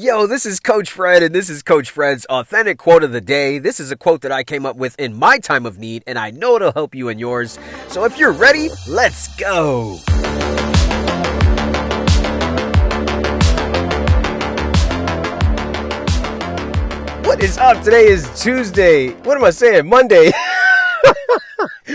Yo, this is Coach Fred, and this is Coach Fred's authentic quote of the day. This is a quote that I came up with in my time of need, and I know it'll help you in yours. So if you're ready, let's go. What is up? Today is Tuesday. What am I saying? Monday.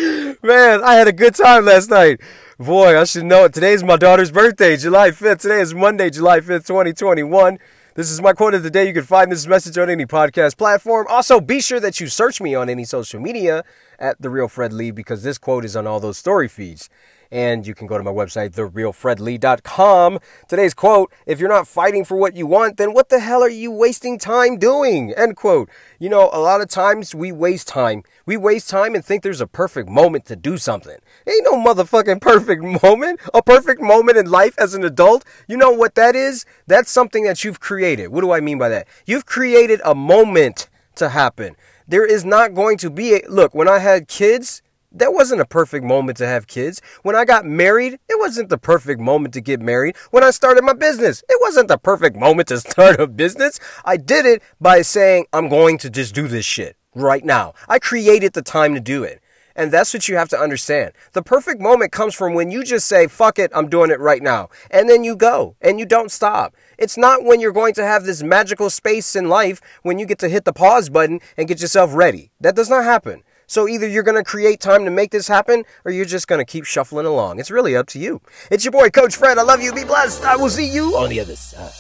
Man, I had a good time last night. Boy, I should know it. Today's my daughter's birthday, July 5th. Today is Monday, July 5th, 2021. This is my quote of the day. You can find this message on any podcast platform. Also, be sure that you search me on any social media at The Real Fred Lee because this quote is on all those story feeds. And you can go to my website, therealfredlee.com. Today's quote If you're not fighting for what you want, then what the hell are you wasting time doing? End quote. You know, a lot of times we waste time. We waste time and think there's a perfect moment to do something. Ain't no motherfucking perfect moment. A perfect moment in life as an adult. You know what that is? That's something that you've created. What do I mean by that? You've created a moment to happen. There is not going to be a look, when I had kids, that wasn't a perfect moment to have kids. When I got married, it wasn't the perfect moment to get married. When I started my business, it wasn't the perfect moment to start a business. I did it by saying, I'm going to just do this shit right now. I created the time to do it. And that's what you have to understand. The perfect moment comes from when you just say, fuck it, I'm doing it right now. And then you go and you don't stop. It's not when you're going to have this magical space in life when you get to hit the pause button and get yourself ready. That does not happen. So either you're going to create time to make this happen or you're just going to keep shuffling along. It's really up to you. It's your boy, Coach Fred. I love you. Be blessed. I will see you on the other side.